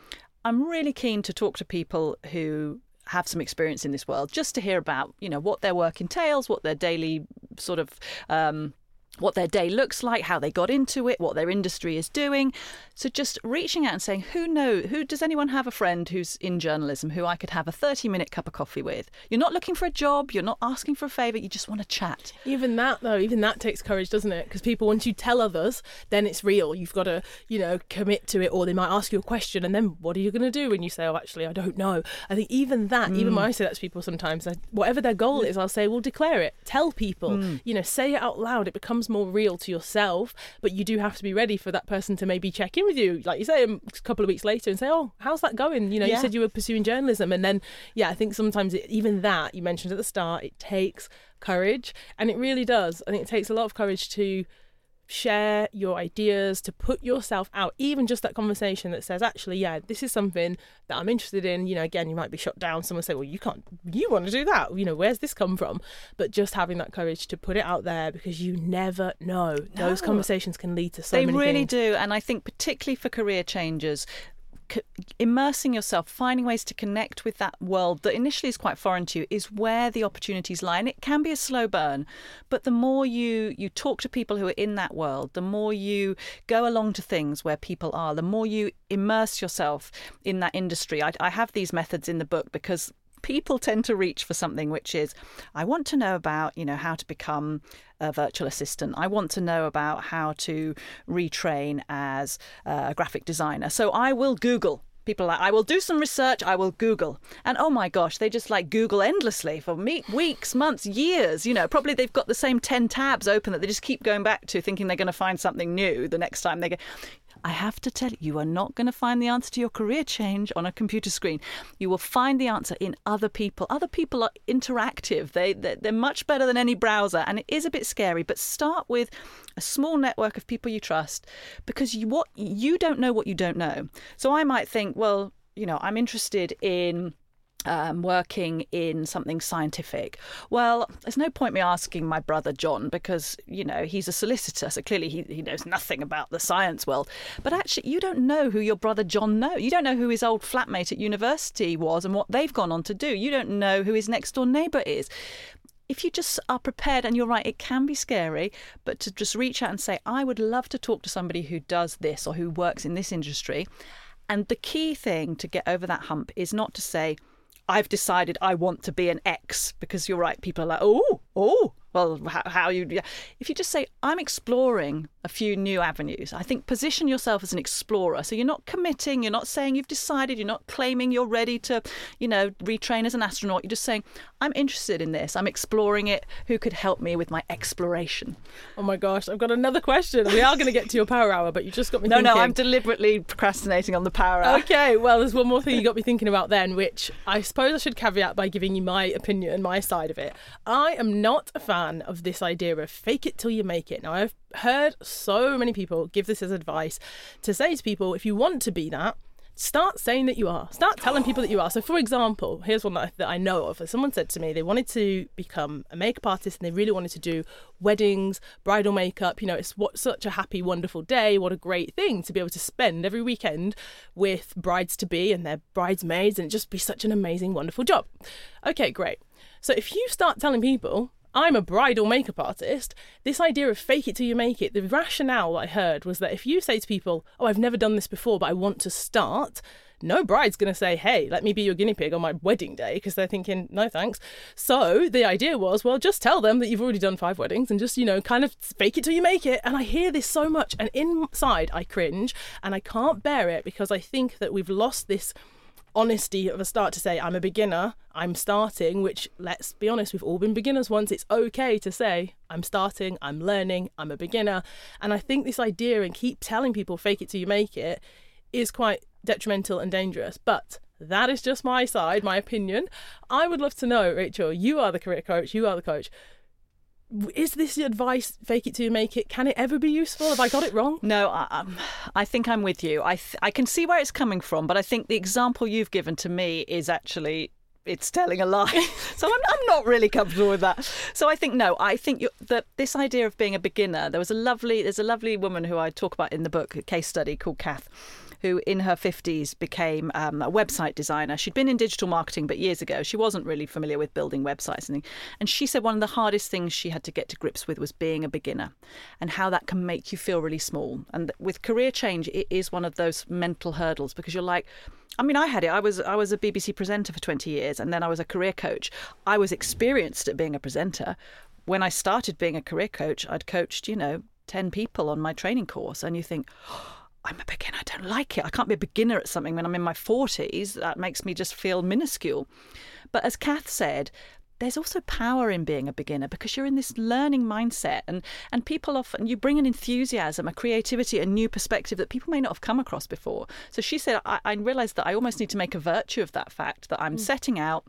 I'm really keen to talk to people who have some experience in this world just to hear about, you know, what their work entails, what their daily sort of um, what their day looks like, how they got into it, what their industry is doing. So just reaching out and saying, who know, who does anyone have a friend who's in journalism who I could have a 30 minute cup of coffee with? You're not looking for a job, you're not asking for a favour, you just want to chat. Even that though, even that takes courage, doesn't it? Because people once you tell others, then it's real. You've got to, you know, commit to it or they might ask you a question and then what are you going to do when you say, "Oh, actually, I don't know." I think even that, mm. even when I say that to people sometimes, I, whatever their goal is, I'll say, "Well, declare it. Tell people. Mm. You know, say it out loud. It becomes becomes more real to yourself, but you do have to be ready for that person to maybe check in with you, like you say, um, a couple of weeks later and say, "Oh, how's that going?" You know, yeah. you said you were pursuing journalism, and then yeah, I think sometimes it, even that you mentioned at the start, it takes courage, and it really does. I think it takes a lot of courage to share your ideas, to put yourself out, even just that conversation that says, actually, yeah, this is something that I'm interested in. You know, again, you might be shut down. Someone say, well, you can't, you want to do that. You know, where's this come from? But just having that courage to put it out there because you never know. No. Those conversations can lead to so they many really things. do. And I think, particularly for career changers, immersing yourself, finding ways to connect with that world that initially is quite foreign to you, is where the opportunities lie. And it can be a slow burn, but the more you you talk to people who are in that world, the more you go along to things where people are, the more you immerse yourself in that industry. I, I have these methods in the book because people tend to reach for something which is I want to know about, you know, how to become a virtual assistant. I want to know about how to retrain as a graphic designer. So I will Google. People like i will do some research. I will google. And oh my gosh they just like google endlessly for me- weeks months years. You know probably they've got the same 10 tabs open that they just keep going back to thinking they're going to find something new the next time they go I have to tell you, you are not going to find the answer to your career change on a computer screen. You will find the answer in other people. Other people are interactive. They they're much better than any browser, and it is a bit scary. But start with a small network of people you trust, because you what you don't know what you don't know. So I might think, well, you know, I'm interested in um, working in something scientific. Well, there's no point me asking my brother John because, you know, he's a solicitor, so clearly he, he knows nothing about the science world. But actually, you don't know who your brother John knows. You don't know who his old flatmate at university was and what they've gone on to do. You don't know who his next door neighbour is if you just are prepared, and you're right, it can be scary, but to just reach out and say, I would love to talk to somebody who does this or who works in this industry, And the key thing to get over that hump is not to say, I've decided I want to be an X, because you're right, people are like, oh, oh, well, how, how you. If you just say, I'm exploring a few new avenues, I think position yourself as an explorer. So you're not committing, you're not saying you've decided, you're not claiming you're ready to, you know, retrain as an astronaut. You're just saying, I'm interested in this, I'm exploring it. Who could help me with my exploration? Oh my gosh, I've got another question. We are going to get to your power hour, but you just got me no, thinking. no, I'm deliberately procrastinating on the power hour. Okay, well, there's one more thing you got me thinking about then, which I suppose I should caveat by giving you my opinion, and my side of it. I am not a fan of this idea of fake it till you make it. Now, I've heard so many people give this as advice to say to people, if you want to be that, start saying that you are. Start telling people that you are. So, for example, here's one that I, that I know of. Someone said to me they wanted to become a makeup artist and they really wanted to do weddings, bridal makeup. You know, it's what such a happy, wonderful day. What a great thing to be able to spend every weekend with brides to be and their bridesmaids and just be such an amazing, wonderful job. Okay, great. So, if you start telling people I'm a bridal makeup artist, this idea of fake it till you make it, the rationale I heard was that if you say to people, Oh, I've never done this before, but I want to start, no bride's going to say, Hey, let me be your guinea pig on my wedding day, because they're thinking, No thanks. So the idea was, Well, just tell them that you've already done five weddings and just, you know, kind of fake it till you make it. And I hear this so much, and inside I cringe and I can't bear it because I think that we've lost this honesty of a start to say, I'm a beginner, I'm starting, which let's be honest, we've all been beginners once. It's okay to say, I'm starting, I'm learning, I'm a beginner. And I think this idea and keep telling people, fake it till you make it, is quite detrimental and dangerous. But that is just my side, my opinion. I would love to know, Rachel, you are the career coach, you are the coach is this advice fake it till you make it can it ever be useful have i got it wrong no i, um, I think i'm with you I, th- I can see where it's coming from but i think the example you've given to me is actually it's telling a lie. so I'm, I'm not really comfortable with that. So I think no. I think that this idea of being a beginner. There was a lovely. There's a lovely woman who I talk about in the book, a case study called Kath, who in her 50s became um, a website designer. She'd been in digital marketing, but years ago she wasn't really familiar with building websites. And, and she said one of the hardest things she had to get to grips with was being a beginner and how that can make you feel really small. And with career change, it is one of those mental hurdles because you're like, I mean, I had it. I was I was a BBC presenter for 20 years, and then I was a career coach. I was experienced at being a presenter. When I started being a career coach, I'd coached, you know, 10 people on my training course, and you think, oh, I'm a beginner. I don't like it. I can't be a beginner at something when I'm in my 40s. That makes me just feel minuscule. But as Kath said, there's also power in being a beginner because you're in this learning mindset and and people often you bring an enthusiasm a creativity a new perspective that people may not have come across before so she said i, I realized that i almost need to make a virtue of that fact that i'm mm. setting out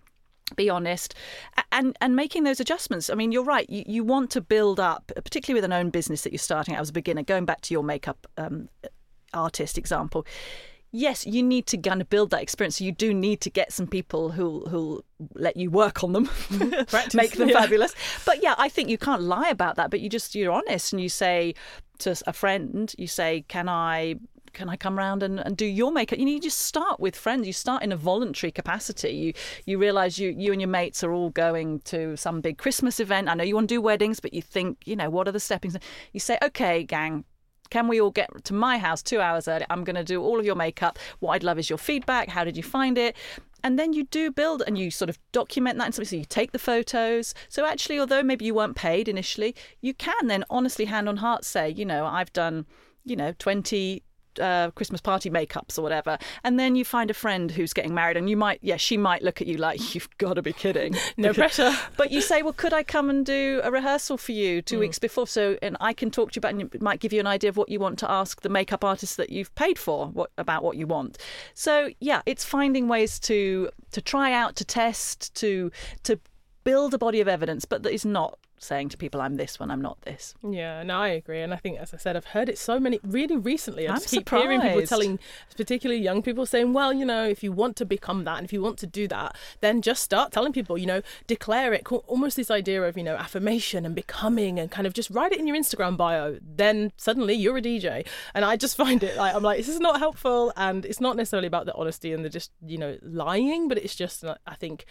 be honest and and making those adjustments i mean you're right you, you want to build up particularly with an own business that you're starting out as a beginner going back to your makeup um, artist example yes, you need to kind of build that experience. So you do need to get some people who who let you work on them, mm-hmm. Practice, make them yeah. fabulous. But yeah, I think you can't lie about that. But you just you're honest and you say to a friend, you say, "Can I?" Can I come round and, and do your makeup? You know, you just start with friends. You start in a voluntary capacity. You you realise you you and your mates are all going to some big Christmas event. I know you want to do weddings, but you think, you know, what are the stepping stones? You say, okay, gang, can we all get to my house two hours early? I'm going to do all of your makeup. What I'd love is your feedback. How did you find it? And then you do build and you sort of document that something. So you take the photos. So actually, although maybe you weren't paid initially, you can then honestly, hand on heart, say, you know, I've done you know 20 uh, Christmas party makeups or whatever, and then you find a friend who's getting married, and you might, yeah, she might look at you like you've got to be kidding. no pressure. But you say, well, could I come and do a rehearsal for you two mm. weeks before, so and I can talk to you about, and it might give you an idea of what you want to ask the makeup artist that you've paid for, what about what you want. So yeah, it's finding ways to to try out, to test, to to build a body of evidence, but that is not saying to people, I'm this when I'm not this. Yeah, no, I agree. And I think, as I said, I've heard it so many, really recently. I I'm just keep surprised. hearing people telling, particularly young people, saying, well, you know, if you want to become that and if you want to do that, then just start telling people, you know, declare it. Almost this idea of, you know, affirmation and becoming and kind of just write it in your Instagram bio. Then suddenly you're a DJ. And I just find it like, I'm like, this is not helpful. And it's not necessarily about the honesty and the just, you know, lying, but it's just, I think,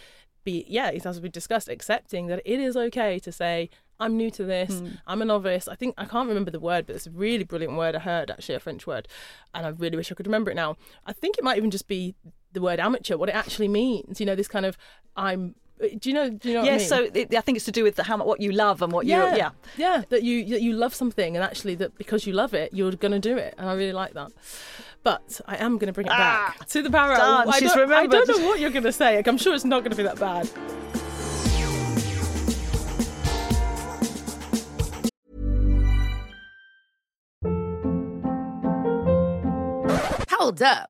be yeah as we discussed accepting that it is okay to say I'm new to this. Hmm. I'm a novice. I think I can't remember the word, but it's a really brilliant word I heard actually, a French word, and I really wish I could remember it now. I think it might even just be the word amateur, what it actually means. You know, this kind of I'm. Do you know? Do you know? what I mean? so it, I think it's to do with the, how what you love and what you yeah, yeah. yeah, that you that you love something, and actually that because you love it, you're going to do it, and I really like that. But I am going to bring it ah, back to the barrel. darn, I, she's don't, I don't know what you're going to say. Like, I'm sure it's not going to be that bad. Hold up.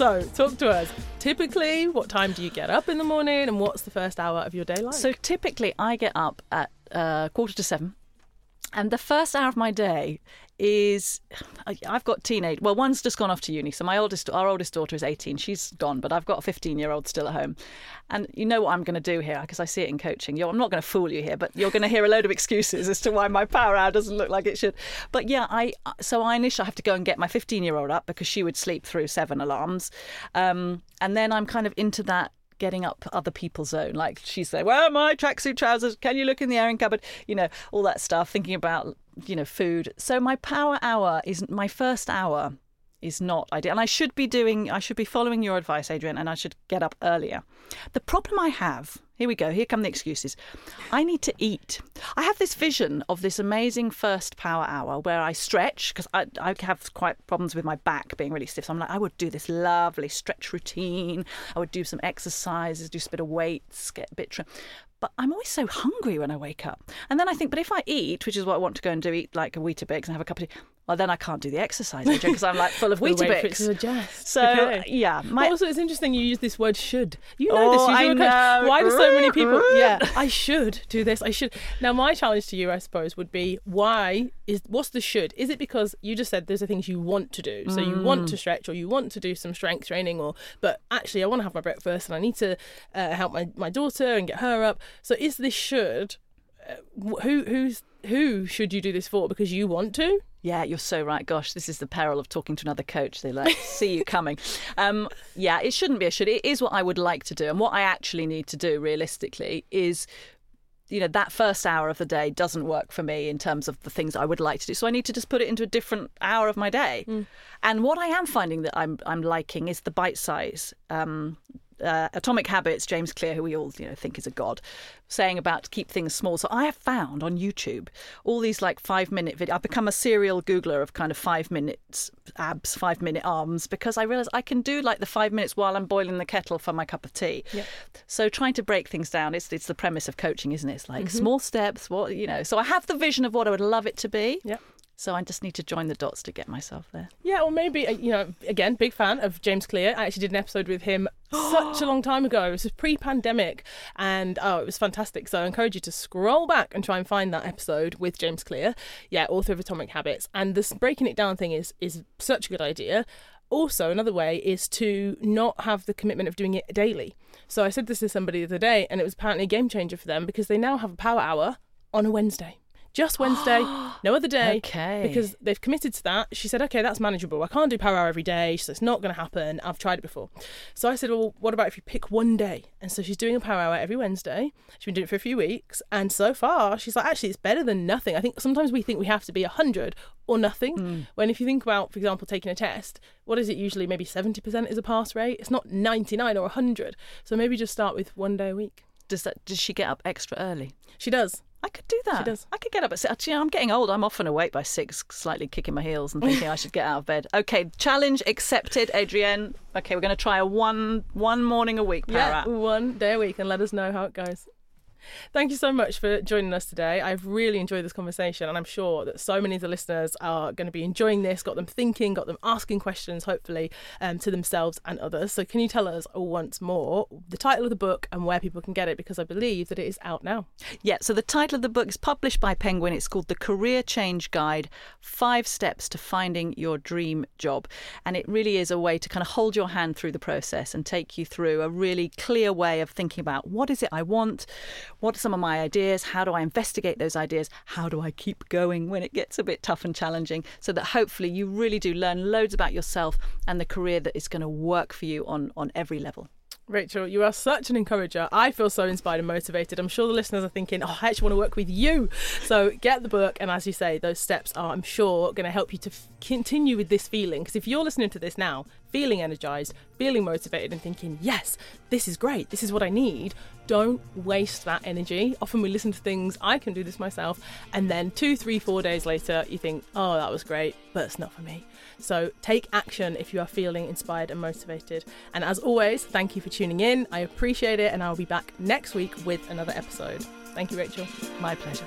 So, talk to us. Typically, what time do you get up in the morning, and what's the first hour of your day like? So typically, I get up at uh, quarter to seven, and the first hour of my day is I've got teenage. Well, one's just gone off to uni, so my oldest, our oldest daughter is eighteen. She's gone, but I've got a fifteen-year-old still at home, and you know what I'm going to do here because I see it in coaching. You're, I'm not going to fool you here, but you're going to hear a load of excuses as to why my power hour doesn't look like it should. But yeah, I so I initially have to go and get my fifteen-year-old up because she would sleep through seven alarms, um, and then I'm kind of into that getting up other people's zone. Like she's there, where are my tracksuit trousers? Can you look in the airing cupboard? You know, all that stuff, thinking about, you know, food. So my power hour is my first hour is not ideal. And I should be doing, I should be following your advice, Adrienne, and I should get up earlier. The problem I have, here we go, here come the excuses. I need to eat. I have this vision of this amazing first power hour where I stretch, because I, I have quite problems with my back being really stiff. So I'm like, I would do this lovely stretch routine. I would do some exercises, do a bit of weights, get a bit trim. But I'm always so hungry when I wake up. And then I think, but if I eat, which is what I want to go and do, eat like a Weetabix and have a cup of tea, well, then I can't do the exercise, because I'm like full of We'll wait for it to Weetabix. So, Okay. yeah. My, also, it's interesting you use this word "should." You know Oh, this. You I do know. Why do so many people? Yeah, I should do this. I should. Now, my challenge to you, I suppose, would be why is what's the should? Is it because you just said there's the things you want to do, so you want Mm. to stretch or you want to do some strength training, or but actually I want to have my breakfast and I need to uh, help my my daughter and get her up. So is this should? Uh, who who's who should you do this for? Because you want to. Yeah, you're so right. Gosh, this is the peril of talking to another coach. They like see you coming. Um, yeah, it shouldn't be a should. It is what I would like to do, and what I actually need to do realistically is. You know that first hour of the day doesn't work for me in terms of the things I would like to do. So I need to just put it into a different hour of my day. And what I am finding that I'm I'm liking is the bite size. Um, uh, Atomic Habits, James Clear, who we all you know think is a god, saying about keep things small. So I have found on YouTube all these like five minute videos. I've become a serial Googler of kind of five minutes abs, five minute arms because I realise I can do like the five minutes while I'm boiling the kettle for my cup of tea. So trying to break things down, it's it's the premise of coaching, isn't it? It's like small steps. What you know. So I have the vision of what I would love it to be. Yeah. So I just need to join the dots to get myself there. Yeah, or maybe uh, you know, again, big fan of James Clear. I actually did an episode with him such a long time ago. It was pre-pandemic, and oh, it was fantastic. So I encourage you to scroll back and try and find that episode with James Clear. Yeah, author of Atomic Habits, and this breaking it down thing is is such a good idea. Also, another way is to not have the commitment of doing it daily. So I said this to somebody the other day, and it was apparently a game changer for them because they now have a power hour on a Wednesday. Just Wednesday, no other day. Okay. Because they've committed to that. She said, okay, that's manageable. I can't do power hour every day. She said, it's not going to happen. I've tried it before. So I said, well, what about if you pick one day? And so she's doing a power hour every Wednesday. She's been doing it for a few weeks. And so far, she's like, actually, it's better than nothing. I think sometimes we think we have to be 100 or nothing. Hmm. When if you think about, for example, taking a test, what is it usually? Maybe 70% is a pass rate. It's not 99 or 100. So maybe just start with one day a week. Does that does she get up extra early? She does. I could do that. She does. I could get up at six. Actually, I'm getting old. I'm often awake by six, slightly kicking my heels and thinking I should get out of bed. Okay, challenge accepted, Adrienne. Okay, we're going to try a one one morning a week Yeah, one day a week and let us know how it goes. Thank you so much for joining us today. I've really enjoyed this conversation, and I'm sure that so many of the listeners are going to be enjoying this, got them thinking, got them asking questions, hopefully, um, to themselves and others. So, can you tell us once more the title of the book and where people can get it? Because I believe that it is out now. Yeah, so the title of the book is published by Penguin. It's called The Career Change Guide Five Steps to Finding Your Dream Job. And it really is a way to kind of hold your hand through the process and take you through a really clear way of thinking about what is it I want, what are some of my ideas? How do I investigate those ideas? How do I keep going when it gets a bit tough and challenging? So that hopefully you really do learn loads about yourself and the career that is going to work for you on, on every level. Rachel, you are such an encourager. I feel so inspired and motivated. I'm sure the listeners are thinking, oh, I actually want to work with you. So get the book. And as you say, those steps are, I'm sure, going to help you to f- continue with this feeling. Because if you're listening to this now, feeling energized, feeling motivated, and thinking, yes, this is great, this is what I need, don't waste that energy. Often we listen to things, I can do this myself, and then two, three, four days later, you think, oh, that was great, but it's not for me. So take action if you are feeling inspired and motivated. And as always, thank you for tuning in. I appreciate it, and I'll be back next week with another episode. Thank you, Rachel. My pleasure.